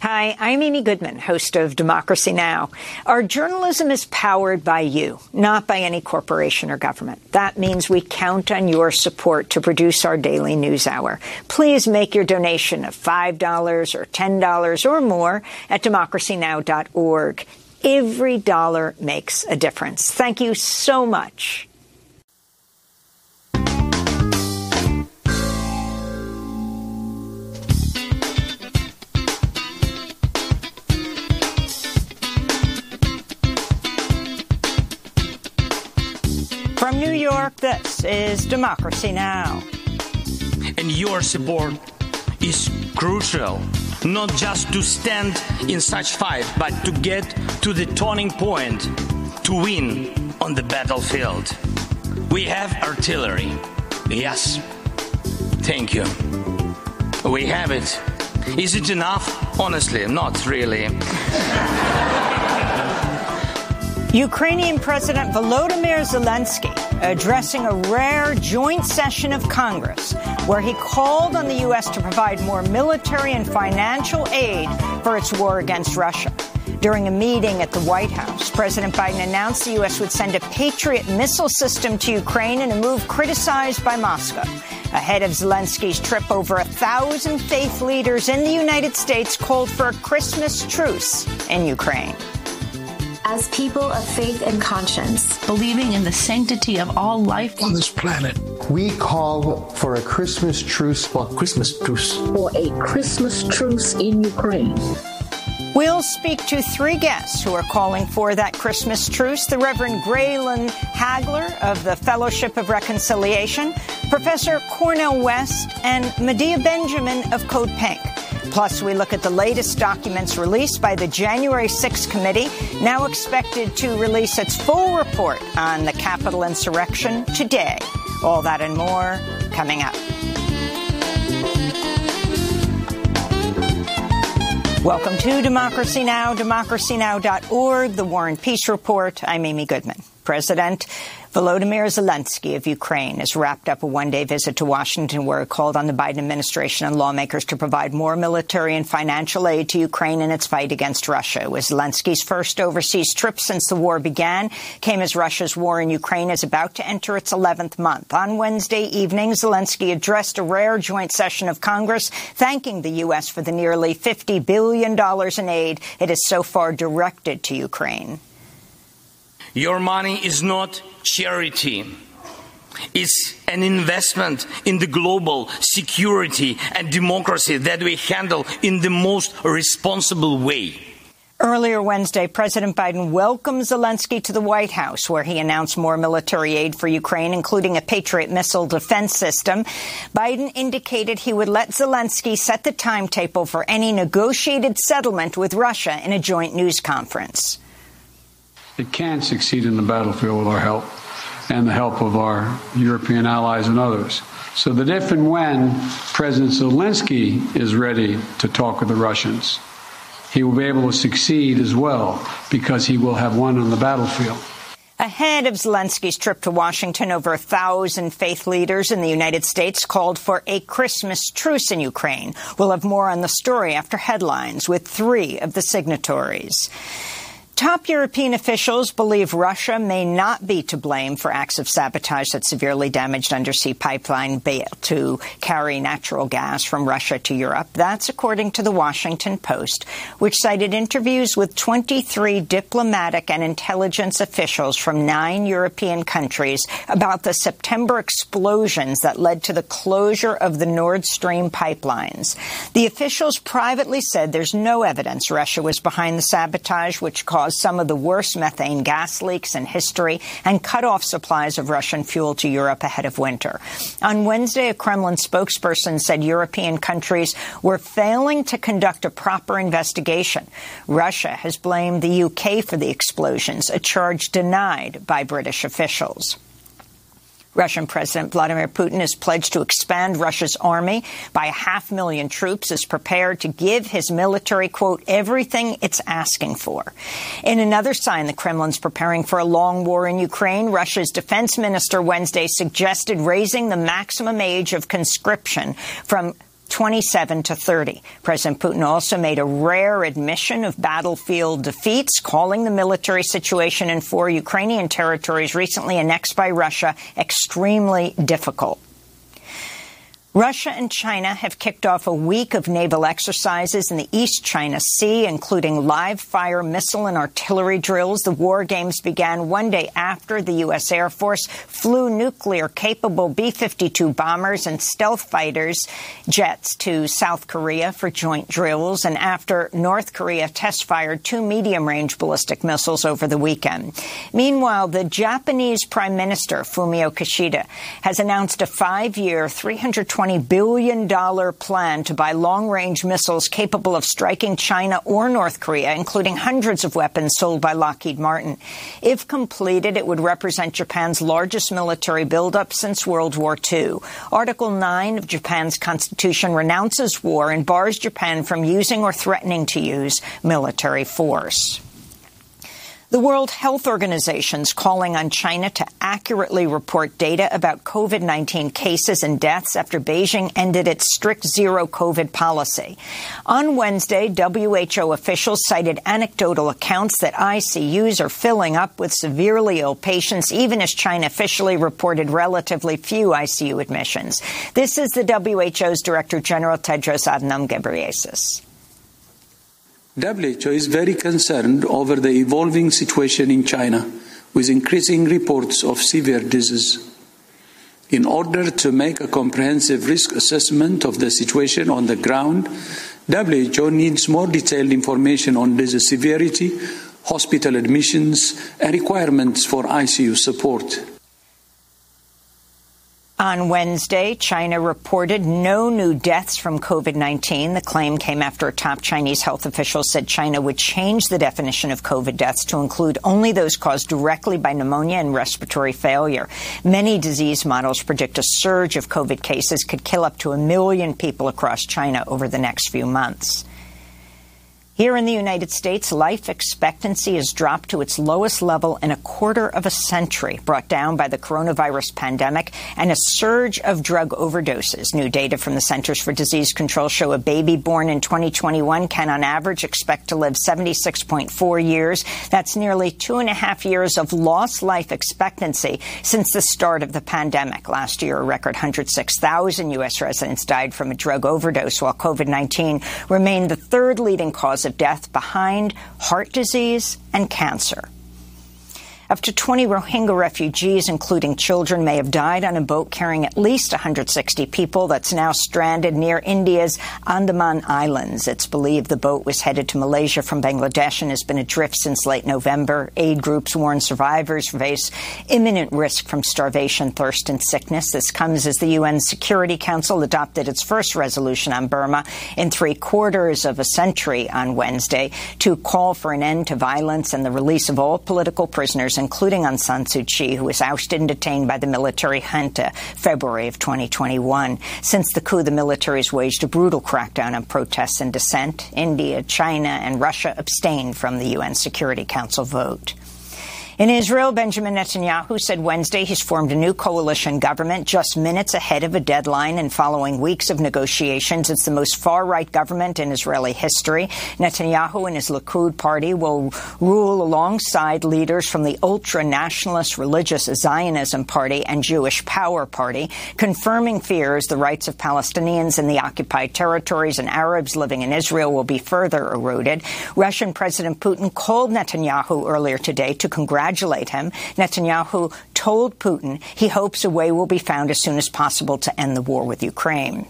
Hi, I'm Amy Goodman, host of Democracy Now! Our journalism is powered by you, not by any corporation or government. That means we count on your support to produce our daily news hour. Please make your donation of $5 or $10 or more at democracynow.org. Every dollar makes a difference. Thank you so much. York, this is Democracy Now! And your support is crucial, not just to stand in such fight, but to get to the turning point to win on the battlefield. We have artillery. Yes. Thank you. We have it. Is it enough? Honestly, not really. Ukrainian President Volodymyr Zelensky addressing a rare joint session of Congress where he called on the U.S. to provide more military and financial aid for its war against Russia. During a meeting at the White House, President Biden announced the U.S. would send a Patriot missile system to Ukraine in a move criticized by Moscow. Ahead of Zelensky's trip, over a thousand faith leaders in the United States called for a Christmas truce in Ukraine as people of faith and conscience, believing in the sanctity of all life on this planet. We call for a Christmas truce. For Christmas truce. For a Christmas truce in Ukraine. We'll speak to three guests who are calling for that Christmas truce the Reverend Graylan Hagler of the Fellowship of Reconciliation, Professor Cornel West, and Medea Benjamin of Code Pink. Plus, we look at the latest documents released by the January 6th committee, now expected to release its full report on the Capitol insurrection today. All that and more coming up. Welcome to Democracy Now!, democracynow.org, the War and Peace Report. I'm Amy Goodman. President Volodymyr Zelensky of Ukraine has wrapped up a one-day visit to Washington where he called on the Biden administration and lawmakers to provide more military and financial aid to Ukraine in its fight against Russia. It was Zelensky's first overseas trip since the war began, came as Russia's war in Ukraine is about to enter its 11th month. On Wednesday evening, Zelensky addressed a rare joint session of Congress, thanking the U.S. for the nearly $50 billion in aid it has so far directed to Ukraine. Your money is not charity. It's an investment in the global security and democracy that we handle in the most responsible way. Earlier Wednesday, President Biden welcomed Zelensky to the White House, where he announced more military aid for Ukraine, including a Patriot missile defense system. Biden indicated he would let Zelensky set the timetable for any negotiated settlement with Russia in a joint news conference. It can succeed in the battlefield with our help and the help of our European allies and others. So that if and when President Zelensky is ready to talk with the Russians, he will be able to succeed as well because he will have won on the battlefield. Ahead of Zelensky's trip to Washington, over a thousand faith leaders in the United States called for a Christmas truce in Ukraine. We'll have more on the story after headlines with three of the signatories. Top European officials believe Russia may not be to blame for acts of sabotage that severely damaged undersea pipeline to carry natural gas from Russia to Europe. That's according to the Washington Post, which cited interviews with 23 diplomatic and intelligence officials from nine European countries about the September explosions that led to the closure of the Nord Stream pipelines. The officials privately said there's no evidence Russia was behind the sabotage, which caused caused some of the worst methane gas leaks in history and cut off supplies of Russian fuel to Europe ahead of winter. On Wednesday, a Kremlin spokesperson said European countries were failing to conduct a proper investigation. Russia has blamed the UK for the explosions, a charge denied by British officials. Russian President Vladimir Putin has pledged to expand Russia's army by a half million troops, is prepared to give his military, quote, everything it's asking for. In another sign the Kremlin's preparing for a long war in Ukraine, Russia's defense minister Wednesday suggested raising the maximum age of conscription from 27 to 30. President Putin also made a rare admission of battlefield defeats, calling the military situation in four Ukrainian territories recently annexed by Russia extremely difficult. Russia and China have kicked off a week of naval exercises in the East China Sea, including live fire missile and artillery drills. The war games began one day after the U.S. Air Force flew nuclear capable B 52 bombers and stealth fighters jets to South Korea for joint drills, and after North Korea test fired two medium range ballistic missiles over the weekend. Meanwhile, the Japanese Prime Minister, Fumio Kishida, has announced a five year, 320 $20 billion plan to buy long range missiles capable of striking China or North Korea, including hundreds of weapons sold by Lockheed Martin. If completed, it would represent Japan's largest military buildup since World War II. Article 9 of Japan's constitution renounces war and bars Japan from using or threatening to use military force. The World Health Organization is calling on China to accurately report data about COVID 19 cases and deaths after Beijing ended its strict zero COVID policy. On Wednesday, WHO officials cited anecdotal accounts that ICUs are filling up with severely ill patients, even as China officially reported relatively few ICU admissions. This is the WHO's Director General Tedros Adhanom Ghebreyesus. WHO is very concerned over the evolving situation in China with increasing reports of severe disease. In order to make a comprehensive risk assessment of the situation on the ground, WHO needs more detailed information on disease severity, hospital admissions, and requirements for ICU support. On Wednesday, China reported no new deaths from COVID 19. The claim came after a top Chinese health official said China would change the definition of COVID deaths to include only those caused directly by pneumonia and respiratory failure. Many disease models predict a surge of COVID cases could kill up to a million people across China over the next few months. Here in the United States, life expectancy has dropped to its lowest level in a quarter of a century, brought down by the coronavirus pandemic and a surge of drug overdoses. New data from the Centers for Disease Control show a baby born in 2021 can, on average, expect to live 76.4 years. That's nearly two and a half years of lost life expectancy since the start of the pandemic. Last year, a record 106,000 U.S. residents died from a drug overdose, while COVID 19 remained the third leading cause of death behind heart disease and cancer. Up to 20 Rohingya refugees, including children, may have died on a boat carrying at least 160 people that's now stranded near India's Andaman Islands. It's believed the boat was headed to Malaysia from Bangladesh and has been adrift since late November. Aid groups warn survivors face imminent risk from starvation, thirst, and sickness. This comes as the UN Security Council adopted its first resolution on Burma in three quarters of a century on Wednesday to call for an end to violence and the release of all political prisoners including Aung San Suu Kyi, who was ousted and detained by the military junta February of 2021. Since the coup, the military has waged a brutal crackdown on protests and dissent. India, China, and Russia abstained from the UN Security Council vote. In Israel, Benjamin Netanyahu said Wednesday he's formed a new coalition government just minutes ahead of a deadline and following weeks of negotiations. It's the most far right government in Israeli history. Netanyahu and his Likud party will rule alongside leaders from the ultra nationalist religious Zionism party and Jewish Power Party, confirming fears the rights of Palestinians in the occupied territories and Arabs living in Israel will be further eroded. Russian President Putin called Netanyahu earlier today to congratulate congratulate him. Netanyahu told Putin he hopes a way will be found as soon as possible to end the war with Ukraine.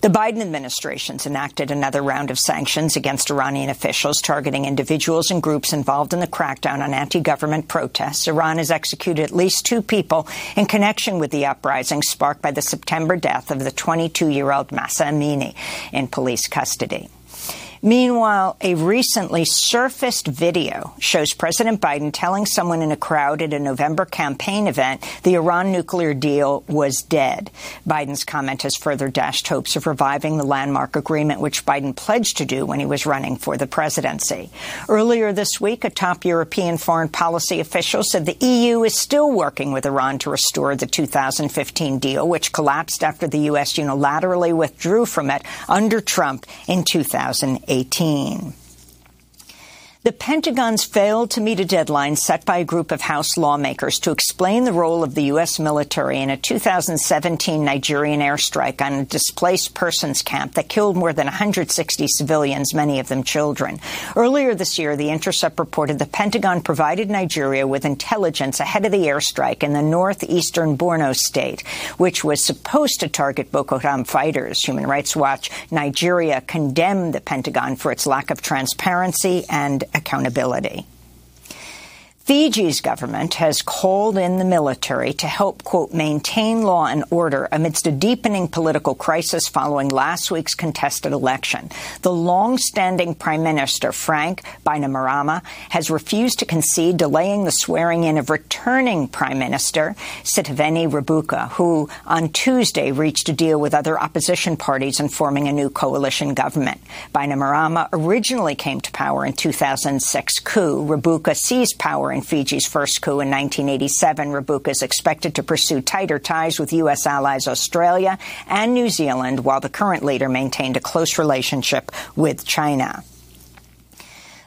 The Biden administration's enacted another round of sanctions against Iranian officials targeting individuals and groups involved in the crackdown on anti-government protests. Iran has executed at least two people in connection with the uprising sparked by the September death of the 22-year-old Mahsa Amini in police custody. Meanwhile, a recently surfaced video shows President Biden telling someone in a crowd at a November campaign event the Iran nuclear deal was dead. Biden's comment has further dashed hopes of reviving the landmark agreement, which Biden pledged to do when he was running for the presidency. Earlier this week, a top European foreign policy official said the EU is still working with Iran to restore the 2015 deal, which collapsed after the U.S. unilaterally withdrew from it under Trump in 2008. 18. The Pentagon's failed to meet a deadline set by a group of House lawmakers to explain the role of the U.S. military in a 2017 Nigerian airstrike on a displaced persons camp that killed more than 160 civilians, many of them children. Earlier this year, The Intercept reported the Pentagon provided Nigeria with intelligence ahead of the airstrike in the northeastern Borno state, which was supposed to target Boko Haram fighters. Human Rights Watch Nigeria condemned the Pentagon for its lack of transparency and accountability. Fiji's government has called in the military to help, quote, maintain law and order amidst a deepening political crisis following last week's contested election. The long-standing Prime Minister, Frank Bainimarama, has refused to concede, delaying the swearing in of returning Prime Minister Sitiveni Rabuka, who on Tuesday reached a deal with other opposition parties in forming a new coalition government. Bainimarama originally came to power in 2006 coup. Rabuka seized power in in Fiji's first coup in 1987, Rabuka is expected to pursue tighter ties with U.S. allies Australia and New Zealand, while the current leader maintained a close relationship with China.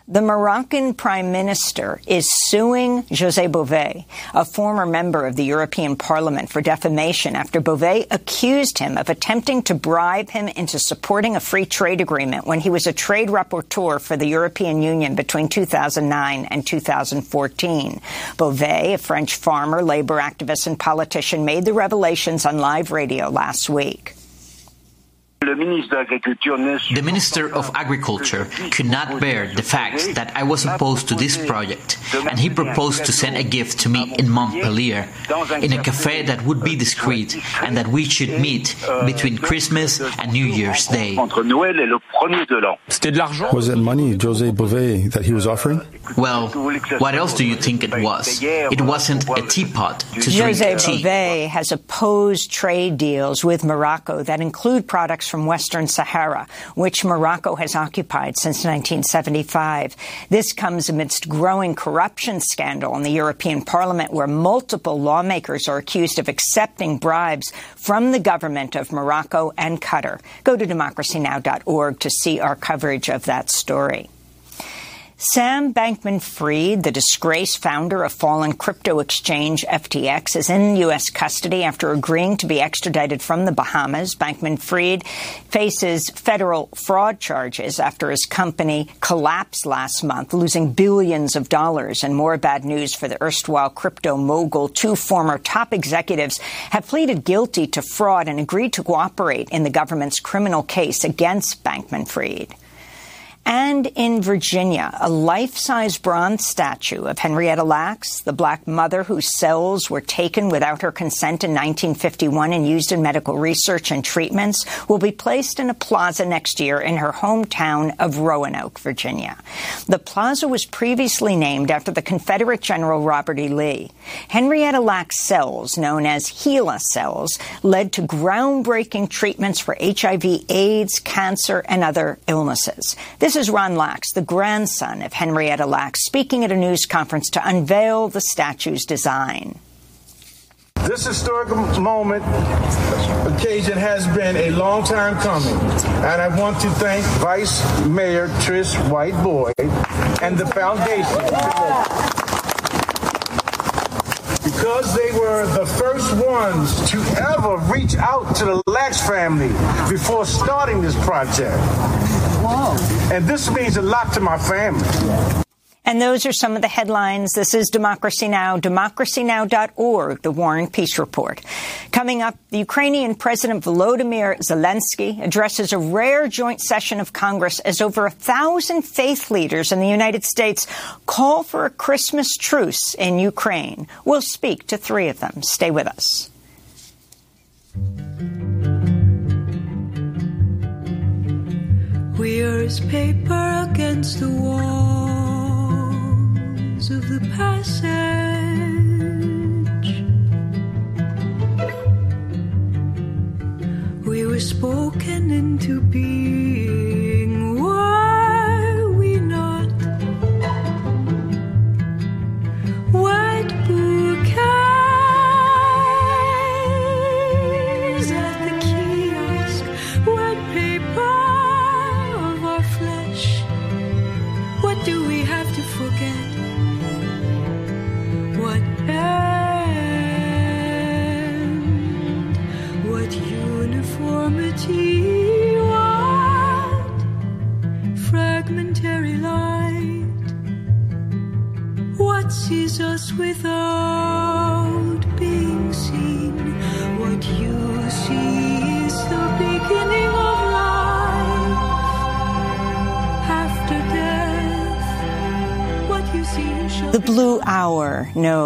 The Moroccan Prime Minister is suing José Bové, a former member of the European Parliament, for defamation after Bové accused him of attempting to bribe him into supporting a free trade agreement when he was a trade rapporteur for the European Union between 2009 and 2014. Bové, a French farmer, labor activist, and politician, made the revelations on live radio last week. The Minister of Agriculture could not bear the fact that I was opposed to this project, and he proposed to send a gift to me in Montpellier, in a cafe that would be discreet, and that we should meet between Christmas and New Year's Day. Was it money, Jose Bové, that he was offering? Well, what else do you think it was? It wasn't a teapot to drink Jose tea. Bové has opposed trade deals with Morocco that include products from Western Sahara, which Morocco has occupied since 1975. This comes amidst growing corruption scandal in the European Parliament, where multiple lawmakers are accused of accepting bribes from the government of Morocco and Qatar. Go to democracynow.org to see our coverage of that story. Sam Bankman Fried, the disgraced founder of fallen crypto exchange FTX, is in U.S. custody after agreeing to be extradited from the Bahamas. Bankman Fried faces federal fraud charges after his company collapsed last month, losing billions of dollars. And more bad news for the erstwhile crypto mogul. Two former top executives have pleaded guilty to fraud and agreed to cooperate in the government's criminal case against Bankman Fried. And in Virginia, a life-size bronze statue of Henrietta Lacks, the black mother whose cells were taken without her consent in 1951 and used in medical research and treatments, will be placed in a plaza next year in her hometown of Roanoke, Virginia. The plaza was previously named after the Confederate General Robert E. Lee. Henrietta Lacks cells, known as HeLa cells, led to groundbreaking treatments for HIV, AIDS, cancer, and other illnesses. This is Ron Lacks, the grandson of Henrietta Lacks, speaking at a news conference to unveil the statue's design. This historic moment occasion has been a long time coming, and I want to thank Vice Mayor Trish White-Boyd and the foundation because they were the first ones to ever reach out to the Lacks family before starting this project. And this means a lot to my family. And those are some of the headlines. This is Democracy Now!, democracynow.org, the War and Peace Report. Coming up, the Ukrainian President Volodymyr Zelensky addresses a rare joint session of Congress as over a thousand faith leaders in the United States call for a Christmas truce in Ukraine. We'll speak to three of them. Stay with us. We are as paper against the walls of the passage. We were spoken into being.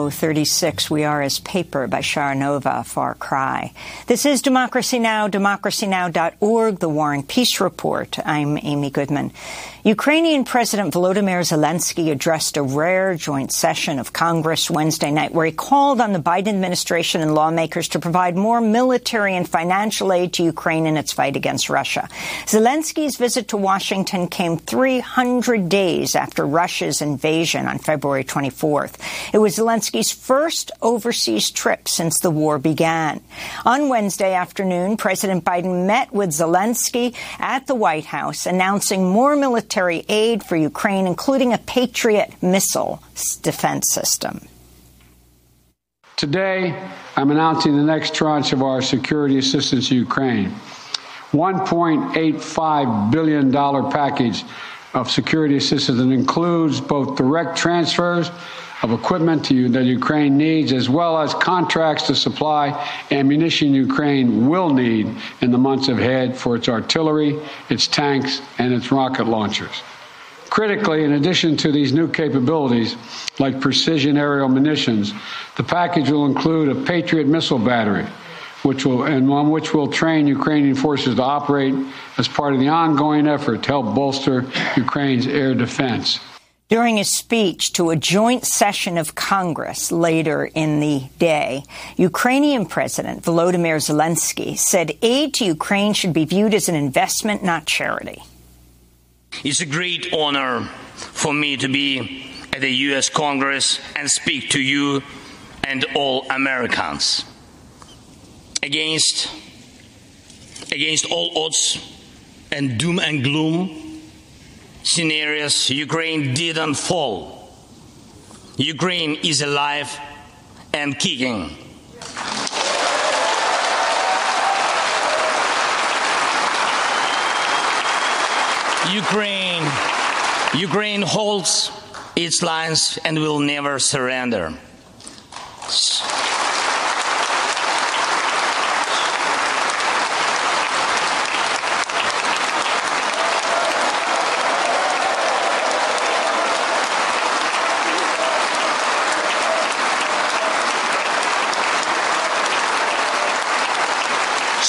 36, We Are as Paper by Sharanova, Far Cry. This is Democracy Now!, democracynow.org, The War and Peace Report. I'm Amy Goodman. Ukrainian President Volodymyr Zelensky addressed a rare joint session of Congress Wednesday night where he called on the Biden administration and lawmakers to provide more military and financial aid to Ukraine in its fight against Russia. Zelensky's visit to Washington came 300 days after Russia's invasion on February 24th. It was Zelensky's first overseas trip since the war began. On Wednesday afternoon, President Biden met with Zelensky at the White House, announcing more military aid for Ukraine, including a Patriot missile defense system. Today, I'm announcing the next tranche of our security assistance to Ukraine. $1.85 billion package of security assistance that includes both direct transfers of equipment to, that Ukraine needs, as well as contracts to supply ammunition Ukraine will need in the months ahead for its artillery, its tanks, and its rocket launchers. Critically, in addition to these new capabilities, like precision aerial munitions, the package will include a Patriot missile battery, which will and on which will train Ukrainian forces to operate as part of the ongoing effort to help bolster Ukraine's air defense. During a speech to a joint session of Congress later in the day, Ukrainian President Volodymyr Zelensky said aid to Ukraine should be viewed as an investment, not charity. It's a great honor for me to be at the U.S. Congress and speak to you and all Americans. Against, against all odds and doom and gloom scenarios, Ukraine didn't fall. Ukraine is alive and kicking. Ukraine, Ukraine holds its lines and will never surrender.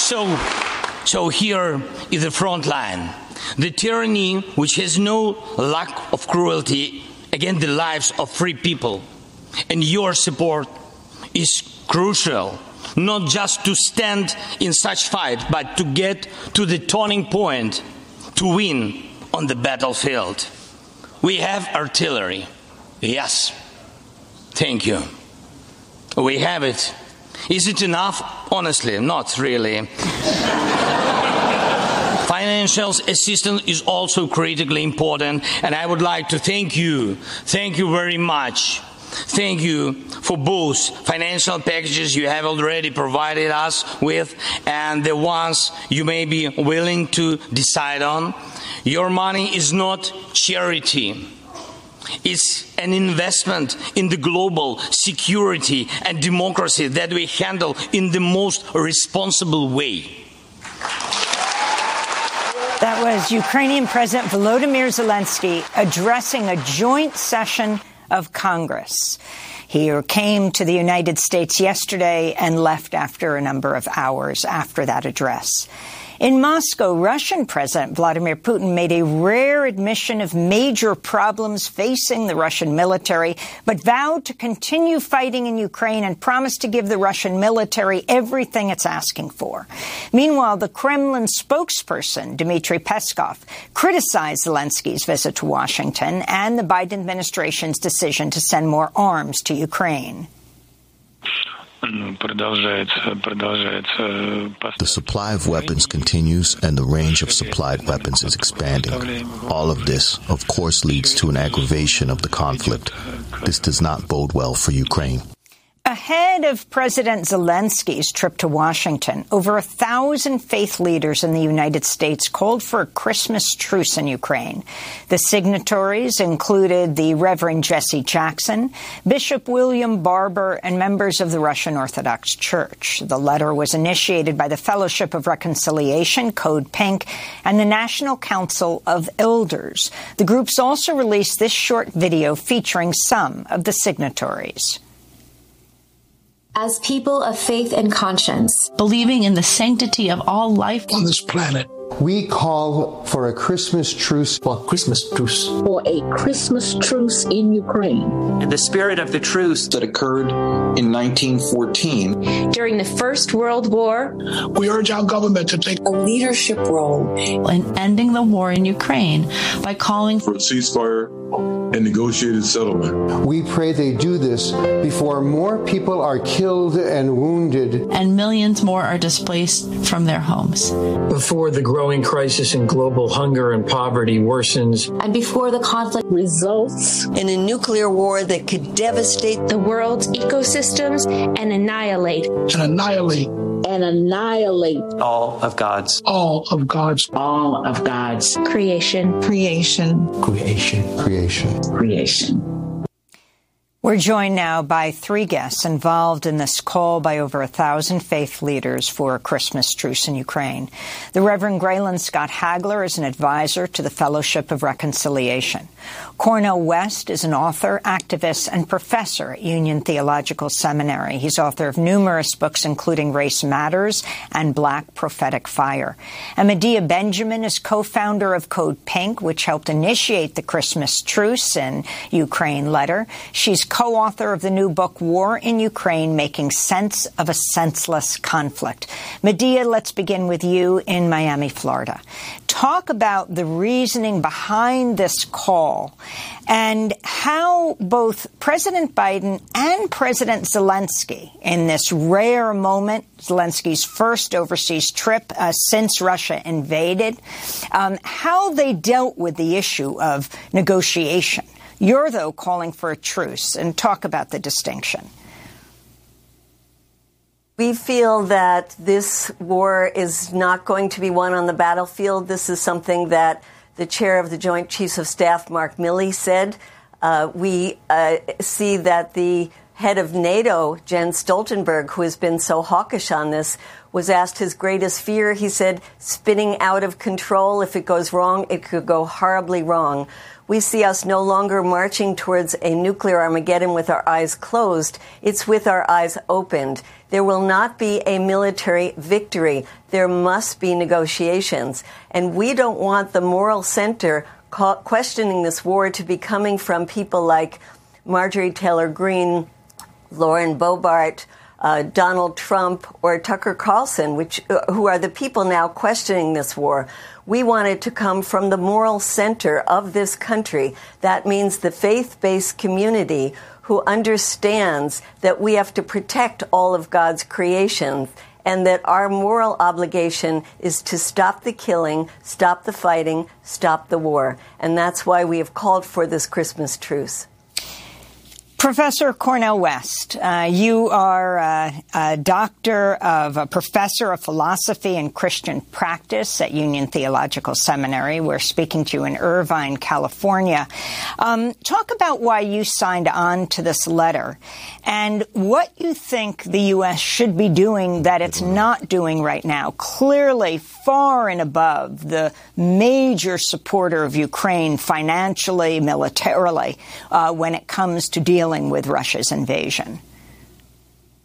So, so here is the front line. The tyranny which has no lack of cruelty against the lives of free people. And your support is crucial, not just to stand in such fight, but to get to the turning point to win on the battlefield. We have artillery. Yes. Thank you. We have it. Is it enough? Honestly, not really. Financial assistance is also critically important, and I would like to thank you. Thank you very much. Thank you for both financial packages you have already provided us with and the ones you may be willing to decide on. Your money is not charity. It's an investment in the global security and democracy that we handle in the most responsible way. That was Ukrainian President Volodymyr Zelensky addressing a joint session of Congress. He came to the United States yesterday and left after a number of hours after that address. In Moscow, Russian President Vladimir Putin made a rare admission of major problems facing the Russian military, but vowed to continue fighting in Ukraine and promised to give the Russian military everything it's asking for. Meanwhile, the Kremlin spokesperson, Dmitry Peskov, criticized Zelensky's visit to Washington and the Biden administration's decision to send more arms to Ukraine. Э, the supply of weapons continues and the range of supplied weapons is expanding. All of this, of course, leads to an aggravation of the conflict. This does not bode well for Ukraine. Ahead of President Zelensky's trip to Washington, over a thousand faith leaders in the United States called for a Christmas truce in Ukraine. The signatories included the Reverend Jesse Jackson, Bishop William Barber, and members of the Russian Orthodox Church. The letter was initiated by the Fellowship of Reconciliation, Code Pink, and the National Council of Elders. The groups also released this short video featuring some of the signatories. As people of faith and conscience, believing in the sanctity of all life on this planet, we call for a Christmas truce. For Christmas truce. For a Christmas truce in Ukraine. In the spirit of the truce that occurred in 1914. During the First World War, we urge our government to take a leadership role in ending the war in Ukraine by calling for a ceasefire and negotiated settlement. We pray they do this before more people are killed and wounded, and millions more are displaced from their homes. Before the growing crisis in global hunger and poverty worsens, and before the conflict results in a nuclear war that could devastate the world's ecosystems and annihilate and annihilate and annihilate all of God's all of God's all of God's creation. creation. Creation. Creation. creation. We're joined now by three guests involved in this call by over a thousand faith leaders for a Christmas truce in Ukraine. The Reverend Graylan Scott Hagler is an advisor to the Fellowship of Reconciliation. Cornel West is an author, activist, and professor at Union Theological Seminary. He's author of numerous books, including Race Matters and Black Prophetic Fire. And Medea Benjamin is co-founder of Code Pink, which helped initiate the Christmas truce in Ukraine letter. She's co-author of the new book, War in Ukraine, Making Sense of a Senseless Conflict. Medea, let's begin with you in Miami, Florida. Talk about the reasoning behind this call and how both President Biden and President Zelensky, in this rare moment, Zelensky's first overseas trip uh, since Russia invaded, um, how they dealt with the issue of negotiation. You're, though, calling for a truce, and talk about the distinction. We feel that this war is not going to be won on the battlefield. This is something that the chair of the Joint Chiefs of Staff, Mark Milley, said. Uh, we uh, see that the head of NATO, Jens Stoltenberg, who has been so hawkish on this, was asked his greatest fear. He said, spinning out of control. If it goes wrong, it could go horribly wrong we see us no longer marching towards a nuclear Armageddon with our eyes closed. It's with our eyes opened. There will not be a military victory. There must be negotiations. And we don't want the moral center questioning this war to be coming from people like Marjorie Taylor Greene, Lauren Boebert, uh, Donald Trump or Tucker Carlson, which uh, who are the people now questioning this war. We want it to come from the moral center of this country. That means the faith-based community who understands that we have to protect all of God's creation and that our moral obligation is to stop the killing, stop the fighting, stop the war. And that's why we have called for this Christmas truce. Professor Cornel West, uh, you are a, a, doctor of a professor of philosophy and Christian practice at Union Theological Seminary. We're speaking to you in Irvine, California. Um, talk about why you signed on to this letter and what you think the U.S. should be doing that it's not doing right now. Clearly, far and above the major supporter of Ukraine financially, militarily, uh, when it comes to dealing dealing with Russia's invasion?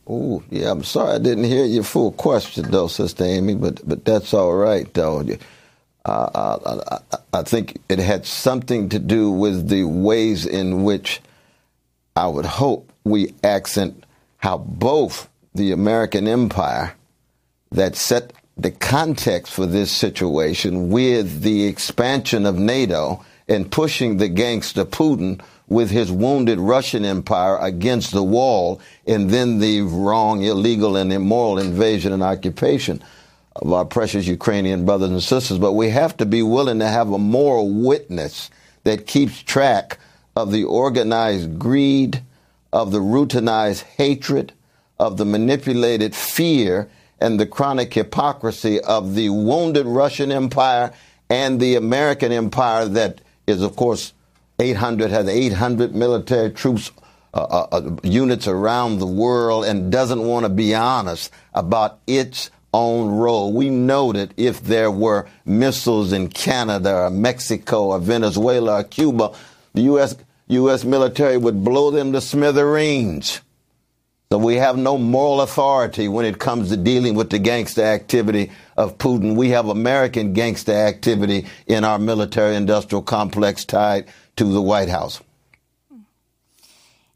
Oh, yeah. I'm sorry I didn't hear your full question, though, Sister Amy, but but that's all right, though. Uh, I, I think it had something to do with the ways in which I would hope we accent how both the American empire that set the context for this situation with the expansion of NATO and pushing the gangster Putin with his wounded Russian empire against the wall and then the wrong, illegal, and immoral invasion and occupation of our precious Ukrainian brothers and sisters. But we have to be willing to have a moral witness that keeps track of the organized greed, of the routinized hatred, of the manipulated fear, and the chronic hypocrisy of the wounded Russian Empire and the American Empire that is, of course, 800 has 800 military troops uh, uh, uh, units around the world and doesn't want to be honest about its own role. We know that if there were missiles in Canada or Mexico or Venezuela or Cuba, the U.S. U.S. military would blow them to smithereens. So we have no moral authority when it comes to dealing with the gangster activity of Putin. We have American gangster activity in our military industrial complex tied to the White House.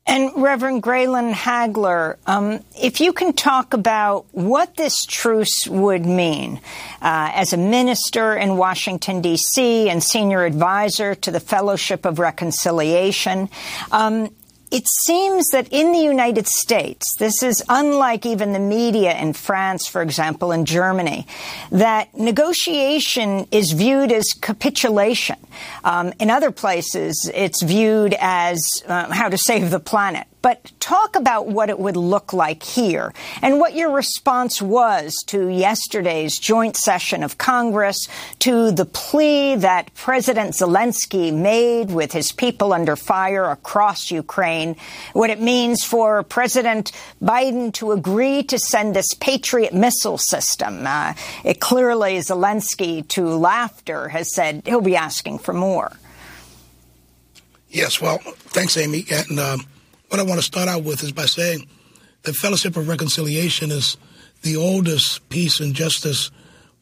And Reverend Graylan Hagler, um, if you can talk about what this truce would mean uh, as a minister in Washington, D.C., and senior advisor to the Fellowship of Reconciliation, um, it seems that in the United States, this is unlike even the media in France, for example, in Germany, that negotiation is viewed as capitulation. Um, in other places, it's viewed as uh, how to save the planet. But talk about what it would look like here and what your response was to yesterday's joint session of Congress, to the plea that President Zelensky made with his people under fire across Ukraine, what it means for President Biden to agree to send this Patriot missile system. Uh, it clearly, Zelensky, to laughter, has said he'll be asking for more. Yes, well, thanks, Amy. And, um what I want to start out with is by saying the Fellowship of Reconciliation is the oldest peace and justice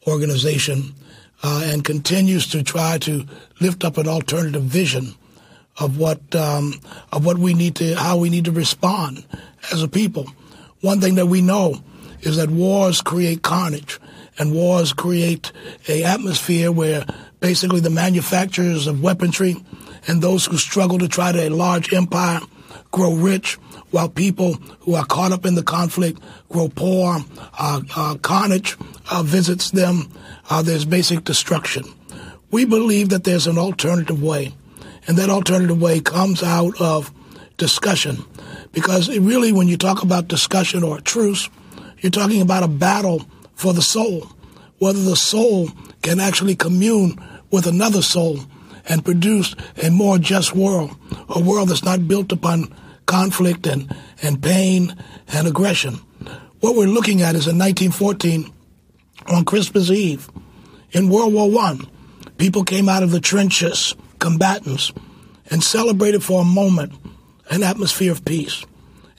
organization uh, and continues to try to lift up an alternative vision of what um, of what we need to how we need to respond as a people. One thing that we know is that wars create carnage and wars create a atmosphere where basically the manufacturers of weaponry and those who struggle to try to enlarge empire grow rich, while people who are caught up in the conflict grow poor. Uh, uh, carnage uh, visits them. Uh, there's basic destruction. We believe that there's an alternative way, and that alternative way comes out of discussion. Because really, when you talk about discussion or truce, you're talking about a battle for the soul, whether the soul can actually commune with another soul and produce a more just world, a world that's not built upon conflict and, and pain and aggression. What we're looking at is in 1914, on Christmas Eve, in World War I, people came out of the trenches, combatants, and celebrated for a moment an atmosphere of peace.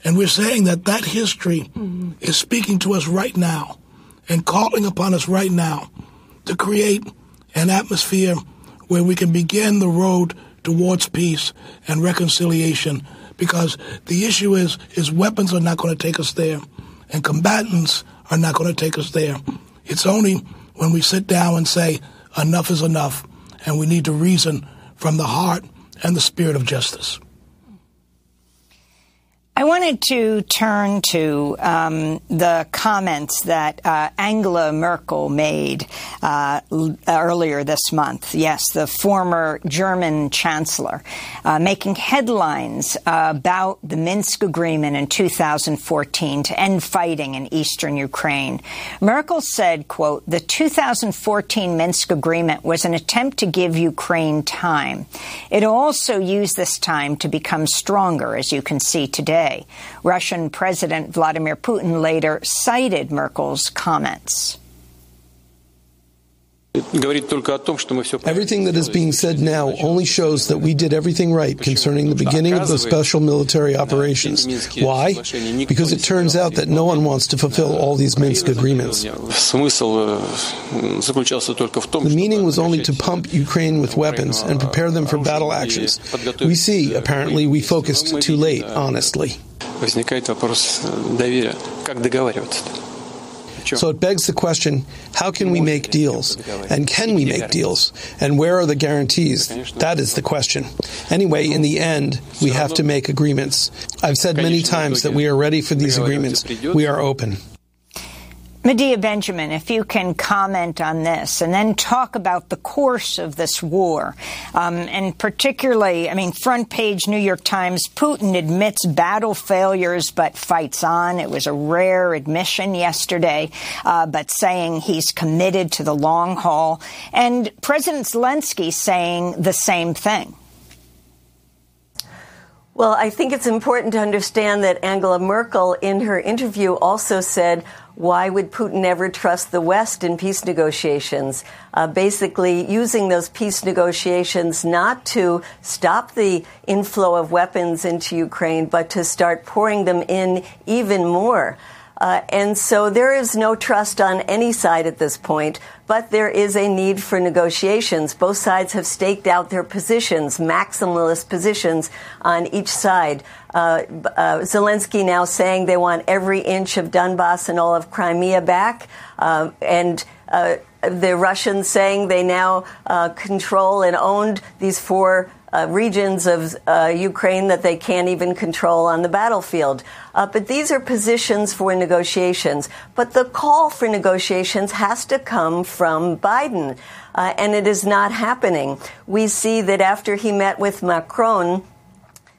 And we're saying that that history mm-hmm. is speaking to us right now and calling upon us right now to create an atmosphere where we can begin the road towards peace and reconciliation because the issue is is weapons are not going to take us there and combatants are not going to take us there. It's only when we sit down and say enough is enough and we need to reason from the heart and the spirit of justice. I wanted to turn to um, the comments that uh, Angela Merkel made uh, earlier this month. Yes, the former German chancellor, uh, making headlines about the Minsk agreement in 2014 to end fighting in eastern Ukraine. Merkel said, quote, the 2014 Minsk agreement was an attempt to give Ukraine time. It also used this time to become stronger, as you can see today. Russian President Vladimir Putin later cited Merkel's comments. Everything that is being said now only shows that we did everything right concerning the beginning of the special military operations. Why? Because it turns out that no one wants to fulfill all these Minsk agreements. The meaning was only to pump Ukraine with weapons and prepare them for battle actions. We see, apparently, we focused too late, honestly. Возникает вопрос доверия. Как договариваться? So it begs the question how can we make deals? And can we make deals? And where are the guarantees? That is the question. Anyway, in the end, we have to make agreements. I've said many times that we are ready for these agreements. We are open. Medea Benjamin, if you can comment on this and then talk about the course of this war. Um, and particularly, I mean, front page New York Times, Putin admits battle failures but fights on. It was a rare admission yesterday, uh, but saying he's committed to the long haul. And President Zelensky saying the same thing. Well, I think it's important to understand that Angela Merkel, in her interview, also said, why would Putin ever trust the West in peace negotiations? Uh, basically, using those peace negotiations not to stop the inflow of weapons into Ukraine, but to start pouring them in even more. Uh, and so there is no trust on any side at this point, but there is a need for negotiations. Both sides have staked out their positions, maximalist positions on each side. Uh, uh, Zelensky now saying they want every inch of Donbass and all of Crimea back, uh, and uh, the Russians saying they now uh, control and owned these four uh, regions of uh, Ukraine that they can't even control on the battlefield. Uh, but these are positions for negotiations. But the call for negotiations has to come from Biden, uh, and it is not happening. We see that after he met with Macron,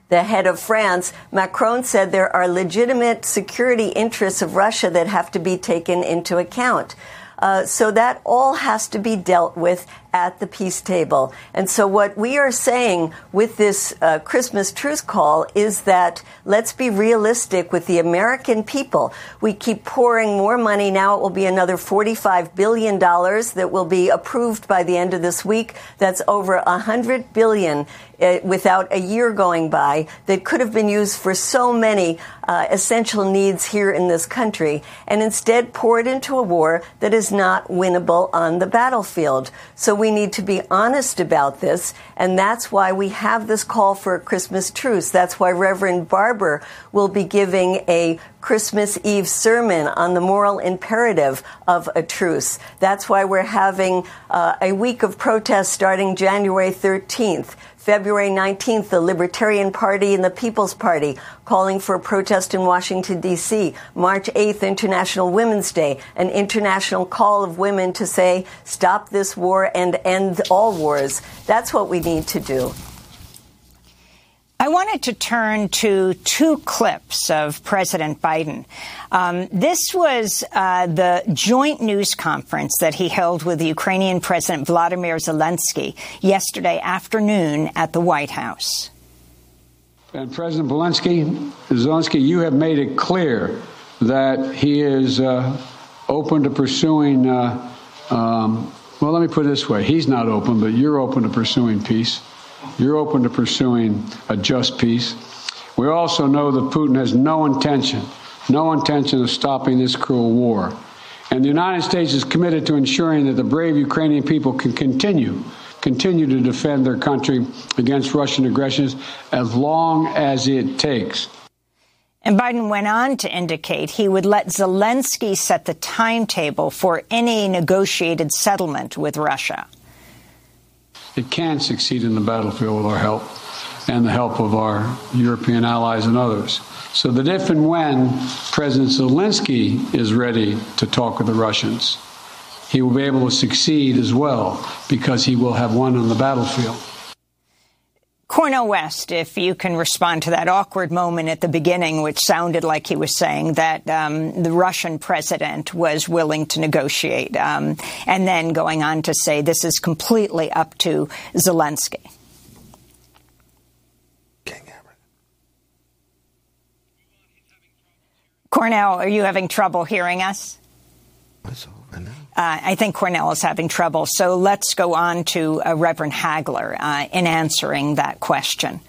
the head of France, Macron said there are legitimate security interests of Russia that have to be taken into account. Uh, so that all has to be dealt with at the peace table. And so, what we are saying with this uh, Christmas truce call is that let's be realistic with the American people. We keep pouring more money. Now it will be another $45 billion that will be approved by the end of this week. That's over 100 billion uh, without a year going by that could have been used for so many uh, essential needs here in this country and instead poured into a war that is not winnable on the battlefield. So we need to be honest about this, and that's why we have this call for a Christmas truce. That's why Reverend Barber will be giving a Christmas Eve sermon on the moral imperative of a truce. That's why we're having uh, a week of protests starting January 13th. February 19th, the Libertarian Party and the People's Party calling for a protest in Washington, D.C. March 8th, International Women's Day, an international call of women to say, stop this war and end all wars. That's what we need to do. I wanted to turn to two clips of President Biden. Um, this was uh, the joint news conference that he held with the Ukrainian President Vladimir Zelensky yesterday afternoon at the White House. And President Zelensky, Zelensky, you have made it clear that he is uh, open to pursuing. Uh, um, well, let me put it this way: he's not open, but you're open to pursuing peace. You're open to pursuing a just peace. We also know that Putin has no intention, no intention of stopping this cruel war. And the United States is committed to ensuring that the brave Ukrainian people can continue continue to defend their country against Russian aggressions as long as it takes. And Biden went on to indicate he would let Zelensky set the timetable for any negotiated settlement with Russia it can succeed in the battlefield with our help and the help of our European allies and others. So that if and when President Zelensky is ready to talk with the Russians, he will be able to succeed as well because he will have won on the battlefield. Cornel West, if you can respond to that awkward moment at the beginning, which sounded like he was saying that um, the Russian president was willing to negotiate, um, and then going on to say this is completely up to Zelensky. Cornel, are you having trouble hearing us? Uh, I think Cornel is having trouble. So let's go on to uh, Reverend Hagler uh, in answering that question.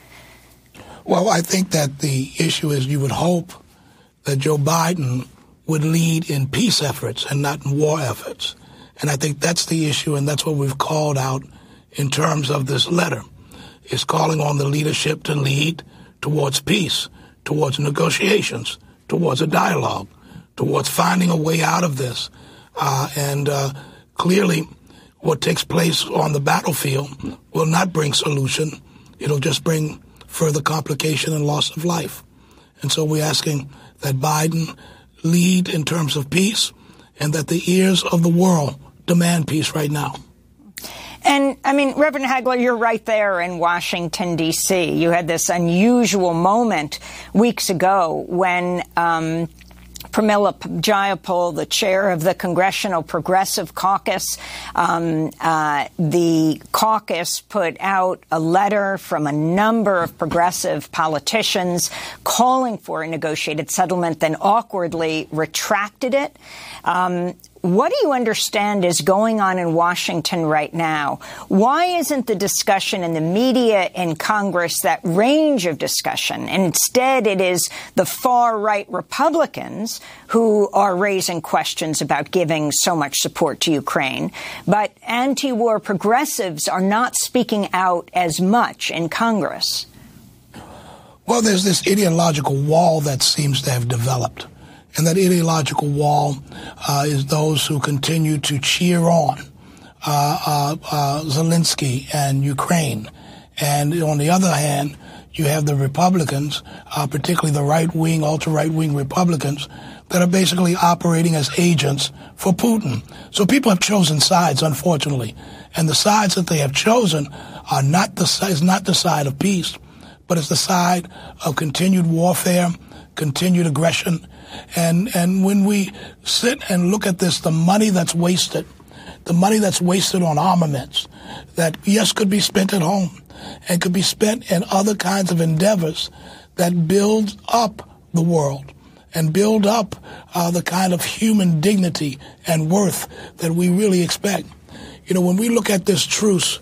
Well, I think that the issue is you would hope that Joe Biden would lead in peace efforts and not in war efforts. And I think that's the issue, and that's what we've called out in terms of this letter. Is calling on the leadership to lead towards peace, towards negotiations, towards a dialogue, towards finding a way out of this. Uh, and uh, clearly, what takes place on the battlefield will not bring solution. It'll just bring further complication and loss of life. And so we're asking that Biden lead in terms of peace and that the ears of the world demand peace right now. And I mean, Reverend Hagler, you're right there in Washington, D.C. You had this unusual moment weeks ago when um, Pramila Jayapal, the chair of the Congressional Progressive Caucus. Um, uh, the caucus put out a letter from a number of progressive politicians calling for a negotiated settlement, then awkwardly retracted it. Um, what do you understand is going on in Washington right now? Why isn't the discussion in the media in Congress that range of discussion? Instead, it is the far right Republicans who are raising questions about giving so much support to Ukraine. But anti war progressives are not speaking out as much in Congress. Well, there's this ideological wall that seems to have developed. And that ideological wall uh, is those who continue to cheer on uh, uh, uh, Zelensky and Ukraine. And on the other hand, you have the Republicans, uh, particularly the right wing, ultra right wing Republicans, that are basically operating as agents for Putin. So people have chosen sides, unfortunately. And the sides that they have chosen are not the, is not the side of peace, but it's the side of continued warfare, continued aggression, and, and when we sit and look at this, the money that's wasted, the money that's wasted on armaments, that yes could be spent at home and could be spent in other kinds of endeavors that build up the world and build up uh, the kind of human dignity and worth that we really expect. You know, when we look at this truce,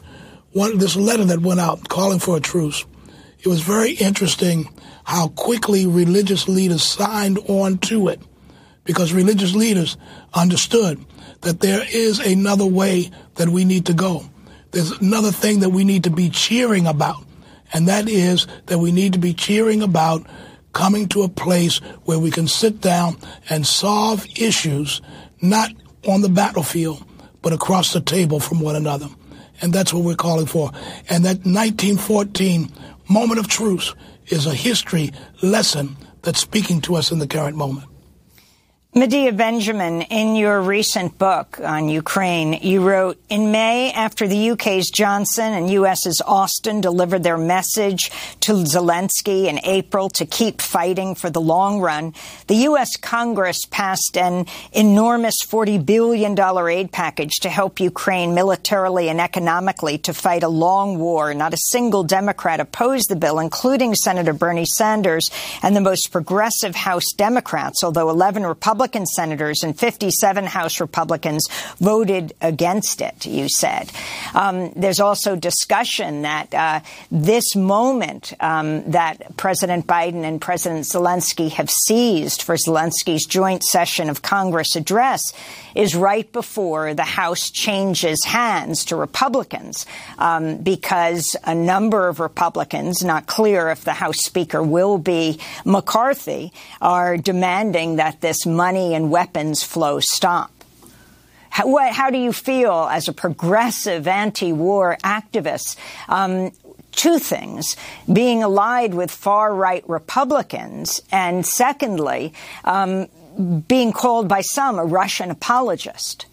one, this letter that went out calling for a truce, it was very interesting how quickly religious leaders signed on to it because religious leaders understood that there is another way that we need to go. There's another thing that we need to be cheering about, and that is that we need to be cheering about coming to a place where we can sit down and solve issues not on the battlefield, but across the table from one another. And that's what we're calling for. And that 1914 moment of truce is a history lesson that's speaking to us in the current moment. Medea Benjamin, in your recent book on Ukraine, you wrote, in May, after the UK's Johnson and US's Austin delivered their message to Zelensky in April to keep fighting for the long run, the US Congress passed an enormous $40 billion aid package to help Ukraine militarily and economically to fight a long war. Not a single Democrat opposed the bill, including Senator Bernie Sanders and the most progressive House Democrats, although 11 Republicans Republican senators and 57 House Republicans voted against it, you said. Um, there's also discussion that uh, this moment um, that President Biden and President Zelensky have seized for Zelensky's joint session of Congress address is right before the House changes hands to Republicans um, because a number of Republicans, not clear if the House Speaker will be McCarthy, are demanding that this money and weapons flow stop. How, what, how do you feel as a progressive anti-war activist? Um, two things being allied with far right Republicans, and secondly, um, being called by some a Russian apologist?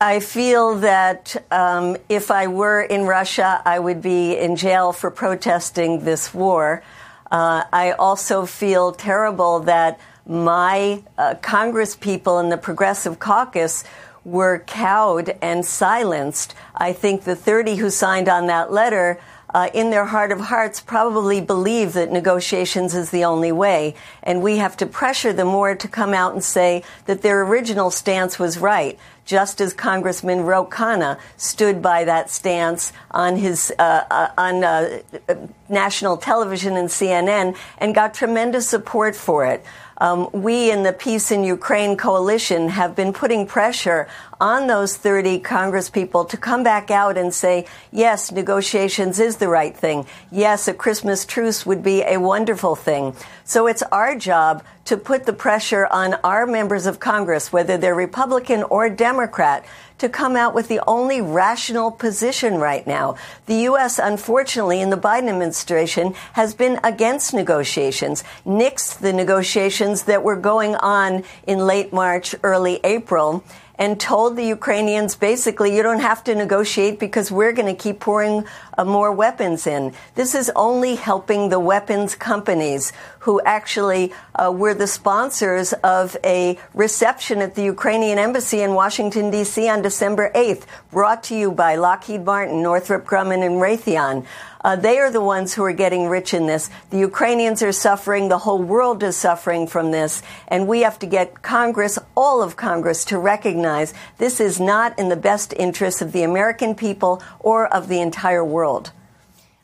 I feel that um, if I were in Russia, I would be in jail for protesting this war. Uh, I also feel terrible that my uh, Congress people in the Progressive Caucus were cowed and silenced. I think the 30 who signed on that letter uh, in their heart of hearts, probably believe that negotiations is the only way. And we have to pressure them more to come out and say that their original stance was right just as Congressman Ro Khanna stood by that stance on his uh, uh, on uh, national television and CNN and got tremendous support for it. Um, we in the Peace in Ukraine coalition have been putting pressure on those 30 congresspeople to come back out and say, yes, negotiations is the right thing. Yes, a Christmas truce would be a wonderful thing. So it's our job to put the pressure on our members of Congress, whether they're Republican or Democrat, to come out with the only rational position right now. The U.S., unfortunately, in the Biden administration has been against negotiations, nixed the negotiations that were going on in late March, early April and told the Ukrainians basically, you don't have to negotiate because we're going to keep pouring uh, more weapons in. This is only helping the weapons companies who actually uh, were the sponsors of a reception at the Ukrainian embassy in Washington, D.C. on December 8th, brought to you by Lockheed Martin, Northrop Grumman, and Raytheon. Uh, they are the ones who are getting rich in this. The Ukrainians are suffering. The whole world is suffering from this. And we have to get Congress, all of Congress, to recognize this is not in the best interest of the American people or of the entire world.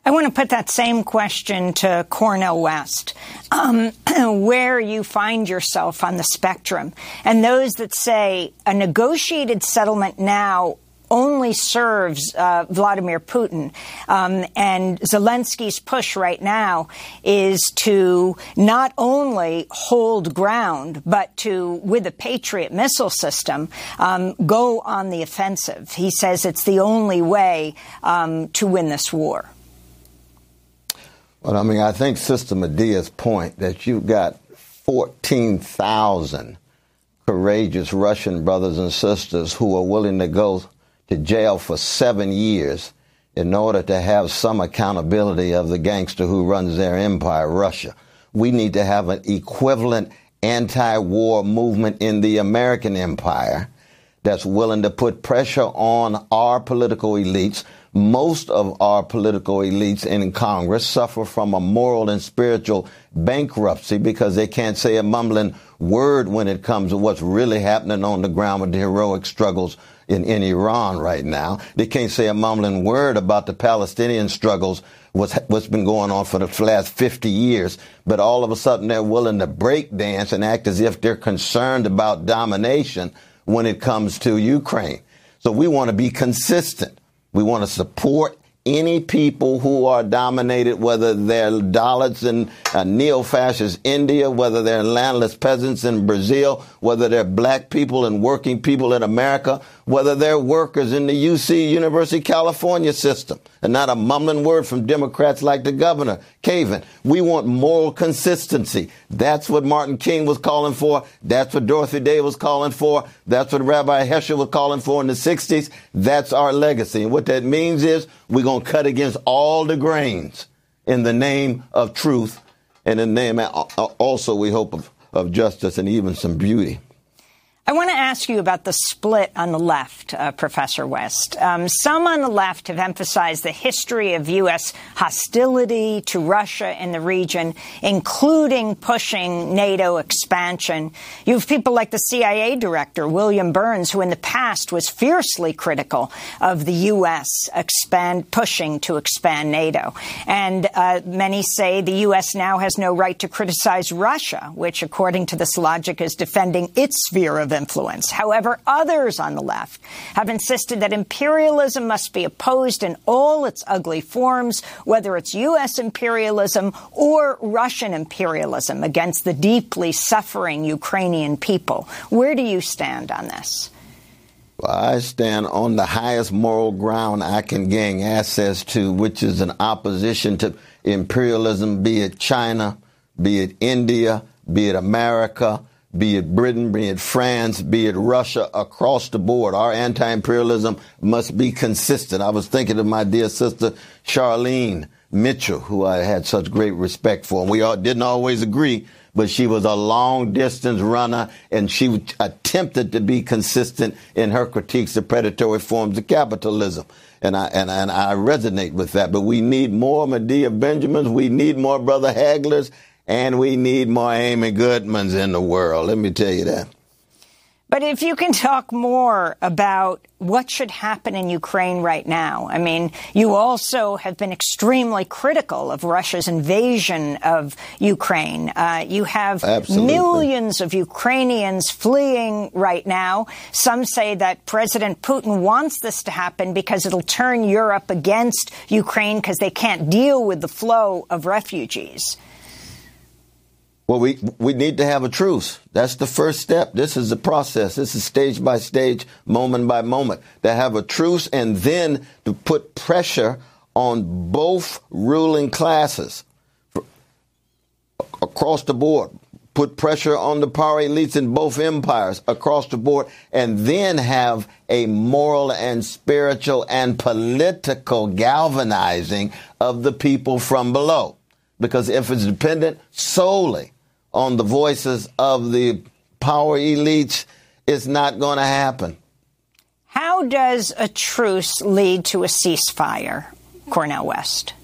I want to put that same question to Cornel West, um, where you find yourself on the spectrum. And those that say a negotiated settlement now only serves uh, Vladimir Putin. Um, and Zelensky's push right now is to not only hold ground, but to, with the Patriot missile system, um, go on the offensive. He says it's the only way um, to win this war. Well, I mean, I think Sister Medea's point that you've got 14,000 courageous Russian brothers and sisters who are willing to go to jail for seven years in order to have some accountability of the gangster who runs their empire, Russia. We need to have an equivalent anti war movement in the American empire that's willing to put pressure on our political elites. Most of our political elites in Congress suffer from a moral and spiritual bankruptcy because they can't say a mumbling word when it comes to what's really happening on the ground with the heroic struggles in, in Iran right now. They can't say a mumbling word about the Palestinian struggles, what's, what's been going on for the last 50 years. But all of a sudden they're willing to break dance and act as if they're concerned about domination when it comes to Ukraine. So we want to be consistent. We want to support any people who are dominated, whether they're Dalits in uh, neo-fascist India, whether they're landless peasants in Brazil, whether they're black people and working people in America, whether they're workers in the UC University California system, and not a mumbling word from Democrats like the governor, Gavin. We want moral consistency. That's what Martin King was calling for. That's what Dorothy Day was calling for. That's what Rabbi Heschel was calling for in the 60s. That's our legacy. And what that means is we're going to cut against all the grains in the name of truth and in the name also, we hope, of, of justice and even some beauty. I want to ask you about the split on the left, uh, Professor West. Um, some on the left have emphasized the history of U.S. hostility to Russia in the region, including pushing NATO expansion. You have people like the CIA director, William Burns, who in the past was fiercely critical of the U.S. expand, pushing to expand NATO. And uh, many say the U.S. now has no right to criticize Russia, which, according to this logic, is defending its sphere of influence. However, others on the left have insisted that imperialism must be opposed in all its ugly forms, whether it's U.S. imperialism or Russian imperialism against the deeply suffering Ukrainian people. Where do you stand on this? I stand on the highest moral ground I can gain access to, which is an opposition to imperialism, be it China, be it India, be it America, be it Britain, be it France, be it Russia, across the board. Our anti-imperialism must be consistent. I was thinking of my dear sister Charlene Mitchell, who I had such great respect for. And we all didn't always agree, but she was a long distance runner and she attempted to be consistent in her critiques of predatory forms of capitalism. And I, and, and I resonate with that. But we need more Medea Benjamins. We need more Brother Haglers and we need more Amy Goodmans in the world. Let me tell you that. But if you can talk more about what should happen in Ukraine right now. I mean, you also have been extremely critical of Russia's invasion of Ukraine. Uh, you have Absolutely. millions of Ukrainians fleeing right now. Some say that President Putin wants this to happen because it'll turn Europe against Ukraine because they can't deal with the flow of refugees. Well, we we need to have a truce. That's the first step. This is the process. This is stage by stage, moment by moment. To have a truce and then to put pressure on both ruling classes across the board. Put pressure on the power elites in both empires across the board, and then have a moral and spiritual and political galvanizing of the people from below. Because if it's dependent solely on the voices of the power elites, it's not going to happen. How does a truce lead to a ceasefire, Cornel West?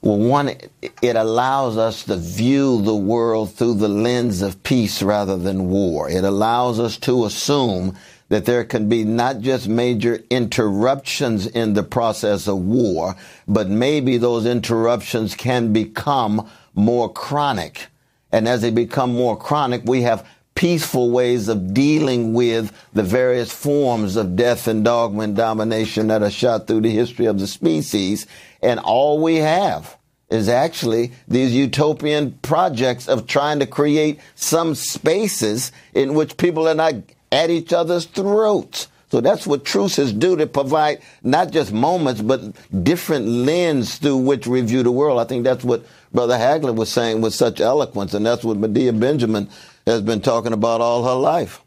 Well, one, it allows us to view the world through the lens of peace rather than war. It allows us to assume that there can be not just major interruptions in the process of war, but maybe those interruptions can become more chronic. And as they become more chronic, we have peaceful ways of dealing with the various forms of death and dogma and domination that are shot through the history of the species. And all we have is actually these utopian projects of trying to create some spaces in which people are not at each other's throats. So that's what truces do to provide not just moments, but different lens through which we view the world. I think that's what Brother Hagler was saying with such eloquence, and that's what Medea Benjamin has been talking about all her life.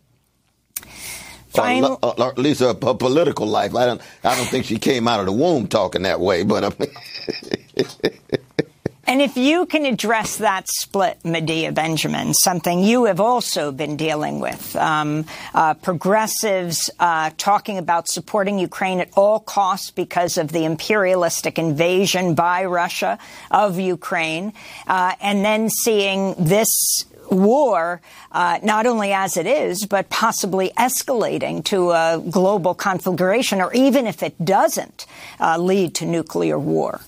Or, or at least her, her, political life. I don't. I don't think she came out of the womb talking that way. But I mean And if you can address that split, Medea Benjamin, something you have also been dealing with, um, uh, progressives uh, talking about supporting Ukraine at all costs because of the imperialistic invasion by Russia of Ukraine, uh, and then seeing this war, uh, not only as it is, but possibly escalating to a global conflagration, or even if it doesn't uh, lead to nuclear war.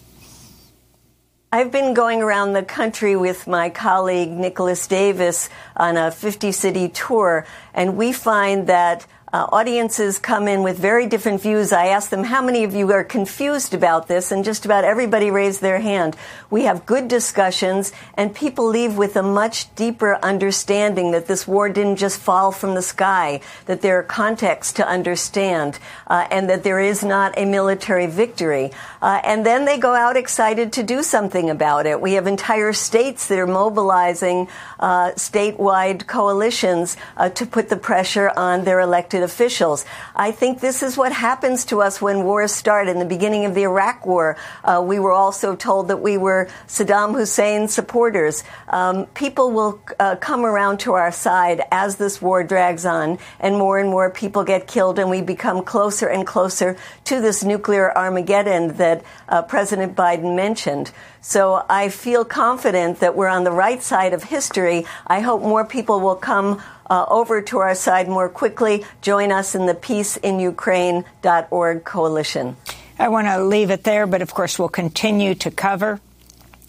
I've been going around the country with my colleague Nicolas Davies on a 50 city tour, and we find that uh, audiences come in with very different views. I ask them, how many of you are confused about this? And just about everybody raised their hand. We have good discussions, and people leave with a much deeper understanding that this war didn't just fall from the sky, that there are contexts to understand, uh, and that there is not a military victory. Uh, and then they go out excited to do something about it. We have entire states that are mobilizing uh, statewide coalitions uh, to put the pressure on their elected officials. I think this is what happens to us when wars start. In the beginning of the Iraq War, uh, we were also told that we were Saddam Hussein supporters. Um, people will uh, come around to our side as this war drags on, and more and more people get killed, and we become closer and closer to this nuclear Armageddon that uh, President Biden mentioned. So I feel confident that we're on the right side of history. I hope more people will come uh, over to our side more quickly. Join us in the peaceinukraine.org coalition. I want to leave it there, but of course, we'll continue to cover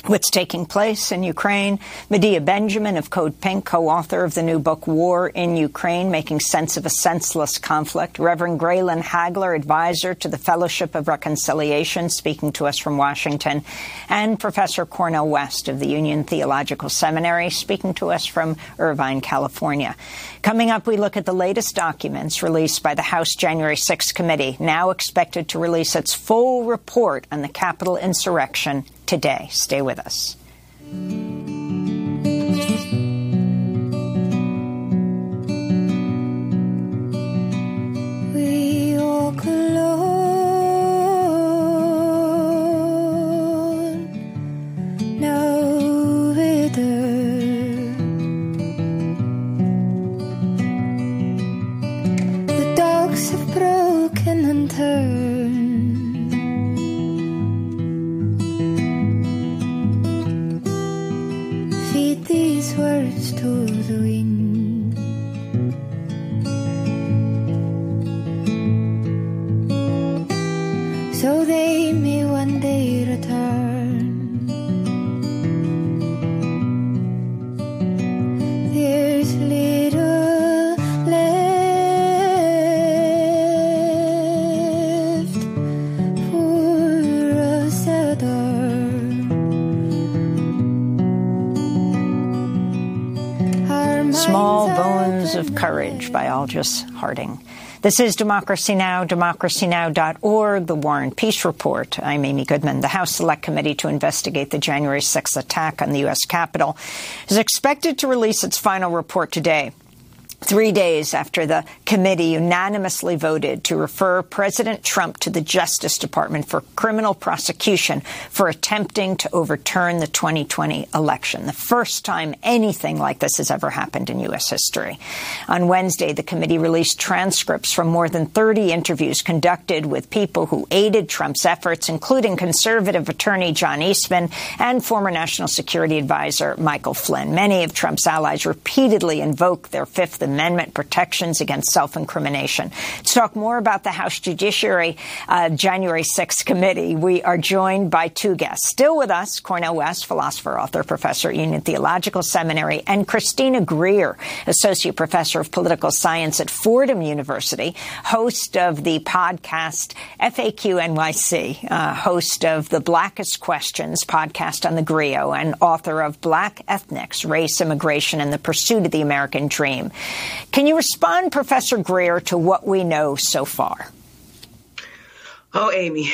what's taking place in Ukraine. Medea Benjamin of Code Pink, co-author of the new book War in Ukraine, Making Sense of a Senseless Conflict. Reverend Graylan Hagler, advisor to the Fellowship of Reconciliation, speaking to us from Washington. And Professor Cornel West of the Union Theological Seminary, speaking to us from Irvine, California. Coming up, we look at the latest documents released by the House January 6 committee, now expected to release its full report on the Capitol insurrection today. Stay with us. We walk alone. Aldous Harding. This is Democracy Now!, democracynow.org, The War and Peace Report. I'm Amy Goodman. The House Select Committee to investigate the January 6th attack on the U.S. Capitol is expected to release its final report today. Three days after the committee unanimously voted to refer President Trump to the Justice Department for criminal prosecution for attempting to overturn the 2020 election, the first time anything like this has ever happened in U.S. history. On Wednesday, the committee released transcripts from more than 30 interviews conducted with people who aided Trump's efforts, including conservative attorney John Eastman and former National Security Advisor Michael Flynn. Many of Trump's allies repeatedly invoked their Fifth Amendment protections against self incrimination. To talk more about the House Judiciary uh, January 6th committee, we are joined by two guests. Still with us, Cornel West, philosopher, author, professor at Union Theological Seminary, and Christina Greer, associate professor of political science at Fordham University, host of the podcast FAQ NYC, uh, host of the Blackest Questions podcast on the Grio, and author of Black Ethnics, Race, Immigration, and the Pursuit of the American Dream. Can you respond, Professor Greer, to what we know so far? Oh, Amy,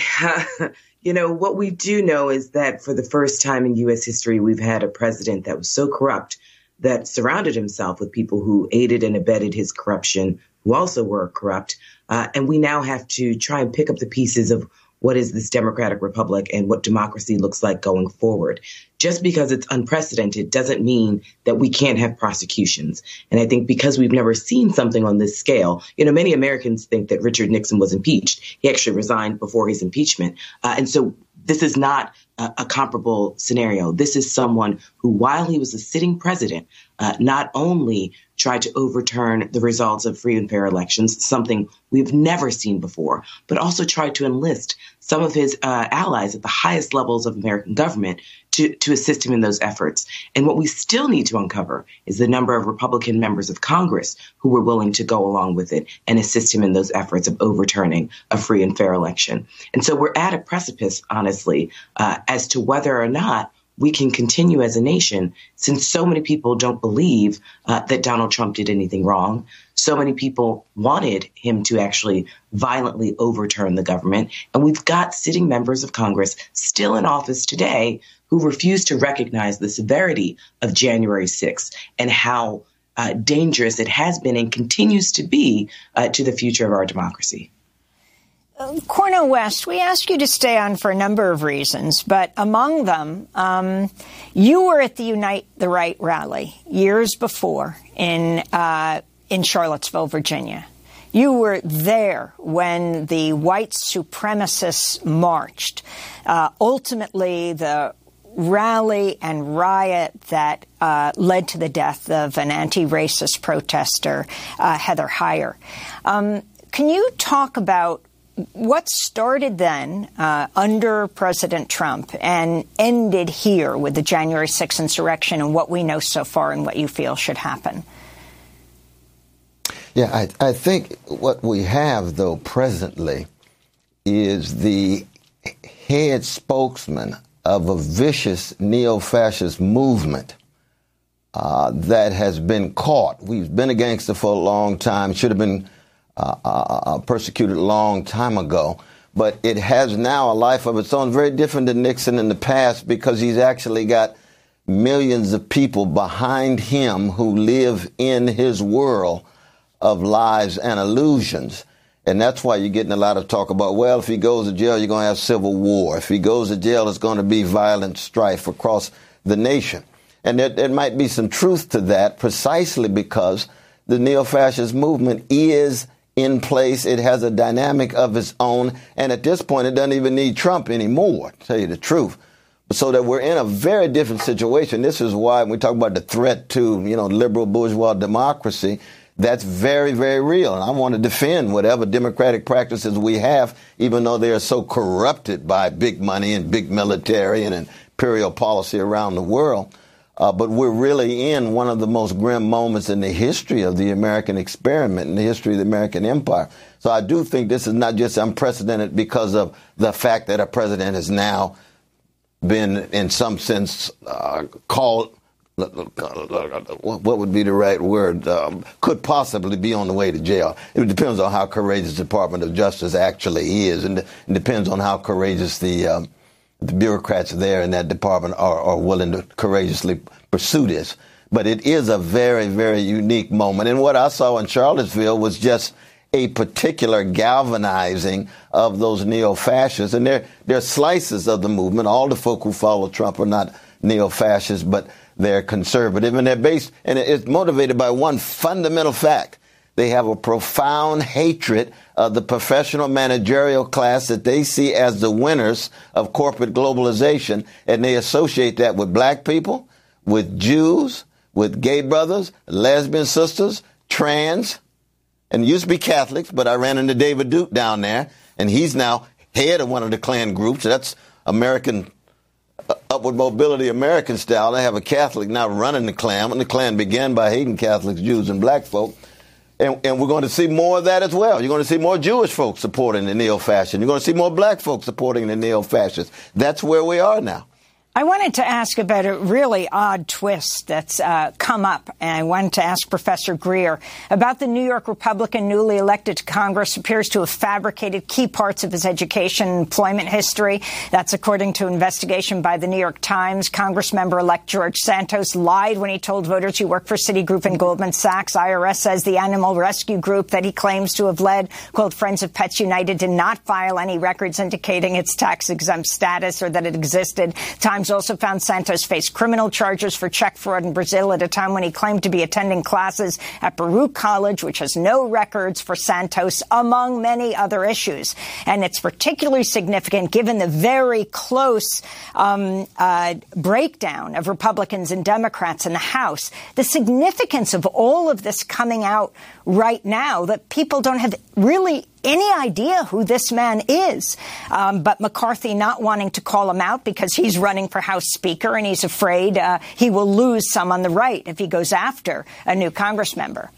you know, what we do know is that for the first time in U.S. history, we've had a president that was so corrupt that surrounded himself with people who aided and abetted his corruption, who also were corrupt. Uh, and we now have to try and pick up the pieces of what is this democratic republic and what democracy looks like going forward. Just because it's unprecedented doesn't mean that we can't have prosecutions. And I think because we've never seen something on this scale, you know, many Americans think that Richard Nixon was impeached. He actually resigned before his impeachment. Uh, and so this is not a, a, comparable scenario. This is someone who, while he was a sitting president, uh, not only tried to overturn the results of free and fair elections, something we've never seen before, but also tried to enlist some of his uh, allies at the highest levels of American government to, to assist him in those efforts. And what we still need to uncover is the number of Republican members of Congress who were willing to go along with it and assist him in those efforts of overturning a free and fair election. And so we're at a precipice, honestly, uh, as to whether or not we can continue as a nation since so many people don't believe uh, that Donald Trump did anything wrong. So many people wanted him to actually violently overturn the government. And we've got sitting members of Congress still in office today who refuse to recognize the severity of January 6th and how uh, dangerous it has been and continues to be uh, to the future of our democracy. Cornel West, we ask you to stay on for a number of reasons, but among them, um, you were at the Unite the Right rally years before in uh, in Charlottesville, Virginia. You were there when the white supremacists marched. Uh, ultimately, the rally and riot that uh, led to the death of an anti-racist protester, uh, Heather Heyer. Um, can you talk about what started then uh, under President Trump and ended here with the January 6th insurrection and what we know so far and what you feel should happen? Yeah, I, I think what we have, though, presently is the head spokesman of a vicious neo fascist movement uh, that has been caught. We've been a gangster for a long time, should have been uh, uh, uh, persecuted a long time ago. But it has now a life of its own, very different than Nixon in the past because he's actually got millions of people behind him who live in his world of lies and illusions. And that's why you're getting a lot of talk about, well, if he goes to jail, you're going to have civil war. If he goes to jail, it's going to be violent strife across the nation. And there, there might be some truth to that precisely because the neo fascist movement is in place. It has a dynamic of its own. And at this point, it doesn't even need Trump anymore, to tell you the truth. So that we're in a very different situation. This is why when we talk about the threat to, you know, liberal bourgeois democracy, that's very, very real. And I want to defend whatever democratic practices we have, even though they are so corrupted by big money and big military and imperial policy around the world. Uh, but we're really in one of the most grim moments in the history of the American experiment, in the history of the American empire. So I do think this is not just unprecedented because of the fact that a president has now been, in some sense, uh, called. What would be the right word? Um, could possibly be on the way to jail. It depends on how courageous the Department of Justice actually is, and it depends on how courageous the um, the bureaucrats there in that department are, are willing to courageously pursue this. But it is a very, very unique moment. And what I saw in Charlottesville was just a particular galvanizing of those neo-fascists. And they're, they're slices of the movement. All the folk who follow Trump are not neo-fascists, but they're conservative and they're based, and it's motivated by one fundamental fact. They have a profound hatred of the professional managerial class that they see as the winners of corporate globalization, and they associate that with black people, with Jews, with gay brothers, lesbian sisters, trans, and used to be Catholics, but I ran into David Duke down there, and he's now head of one of the Klan groups. That's American uh, upward mobility American style. They have a Catholic now running the Klan, and the Klan began by hating Catholics, Jews, and black folk. And, and, we're going to see more of that as well. You're going to see more Jewish folks supporting the neo-fascists. You're going to see more black folks supporting the neo-fascists. That's where we are now. I wanted to ask about a really odd twist that's uh, come up, and I wanted to ask Professor Greer about the New York Republican newly elected to Congress appears to have fabricated key parts of his education and employment history. That's according to investigation by the New York Times. Congressmember-elect George Santos lied when he told voters he worked for Citigroup and Goldman Sachs. IRS says the animal rescue group that he claims to have led, called Friends of Pets United, did not file any records indicating its tax-exempt status or that it existed. Times Also found Santos faced criminal charges for check fraud in Brazil at a time when he claimed to be attending classes at Baruch College, which has no records for Santos, among many other issues. And it's particularly significant given the very close um, uh, breakdown of Republicans and Democrats in the House. The significance of all of this coming out right now that people don't have really any idea who this man is. Um, but McCarthy not wanting to call him out because he's running for House Speaker and he's afraid uh, he will lose some on the right if he goes after a new Congress member.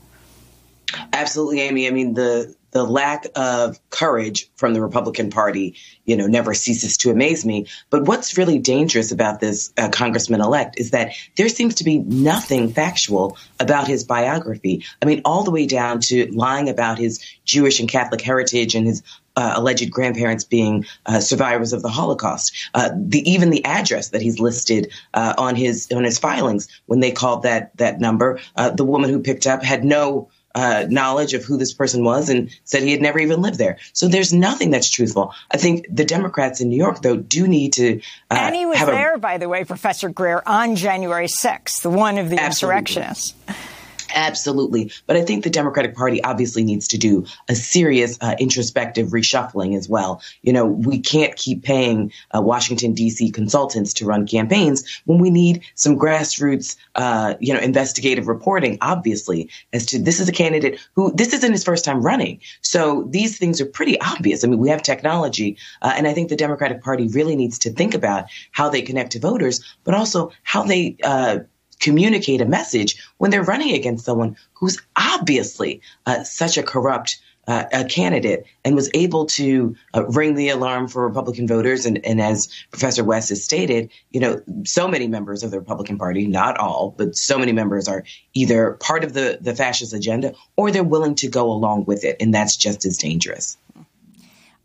Absolutely, Amy. I mean, the the lack of courage from the Republican Party, you know, never ceases to amaze me. But what's really dangerous about this uh, congressman elect is that there seems to be nothing factual about his biography. I mean, all the way down to lying about his Jewish and Catholic heritage and his uh, alleged grandparents being uh, survivors of the Holocaust. Uh, the even the address that he's listed uh, on his on his filings when they called that that number, uh, the woman who picked up had no uh, knowledge of who this person was and said he had never even lived there. So there's nothing that's truthful. I think the Democrats in New York, though, do need to. Uh, and he was there, a, by the way, Professor Greer, on January 6th, one of the absolutely. insurrectionists. Absolutely. But I think the Democratic Party obviously needs to do a serious uh, introspective reshuffling as well. You know, we can't keep paying uh, Washington, D.C. consultants to run campaigns when we need some grassroots, uh, you know, investigative reporting, obviously, as to this is a candidate who this isn't his first time running. So these things are pretty obvious. I mean, we have technology, uh, and I think the Democratic Party really needs to think about how they connect to voters, but also how they uh, communicate a message when they're running against someone who's obviously uh, such a corrupt uh, a candidate and was able to uh, ring the alarm for Republican voters. And, and, as Professor West has stated, you know, so many members of the Republican Party, not all, but so many members are either part of the, the fascist agenda or they're willing to go along with it. And that's just as dangerous.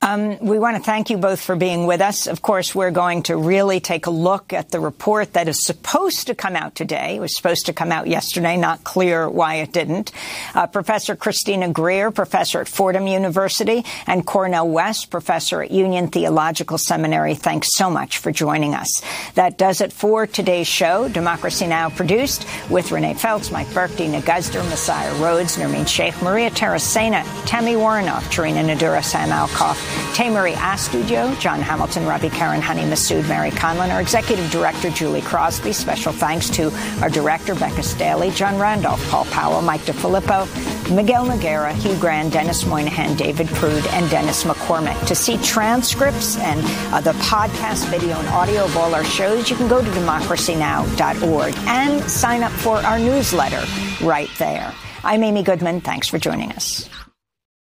Um, we want to thank you both for being with us. Of course, we're going to really take a look at the report that is supposed to come out today. It was supposed to come out yesterday. Not clear why it didn't. Uh, professor Christina Greer, professor at Fordham University, and Cornel West, professor at Union Theological Seminary. Thanks so much for joining us. That does it for today's show. Democracy Now! produced with Renee Feltz, Mike Burke, Deena Guzder, Messiah Rhodes, Nermeen Shaikh, Maria Taracena, Tami Woronoff, Charina Nadura, Sam Alcoff, Tey-Marie Astudillo, John Hamilton, Robby Karran, Hany Massoud, Mary Conlon, our executive director, Julie Crosby. Special thanks to our director, Becca Staley, Jon Randolph, Paul Powell, Mike Di Filippo, Miguel Nogueira, Hugh Gran, Denis Moynihan, David Prude, and Dennis McCormick. To see transcripts and uh, the podcast, video, and audio of all our shows, you can go to democracynow.org and sign up for our newsletter right there. I'm Amy Goodman. Thanks for joining us.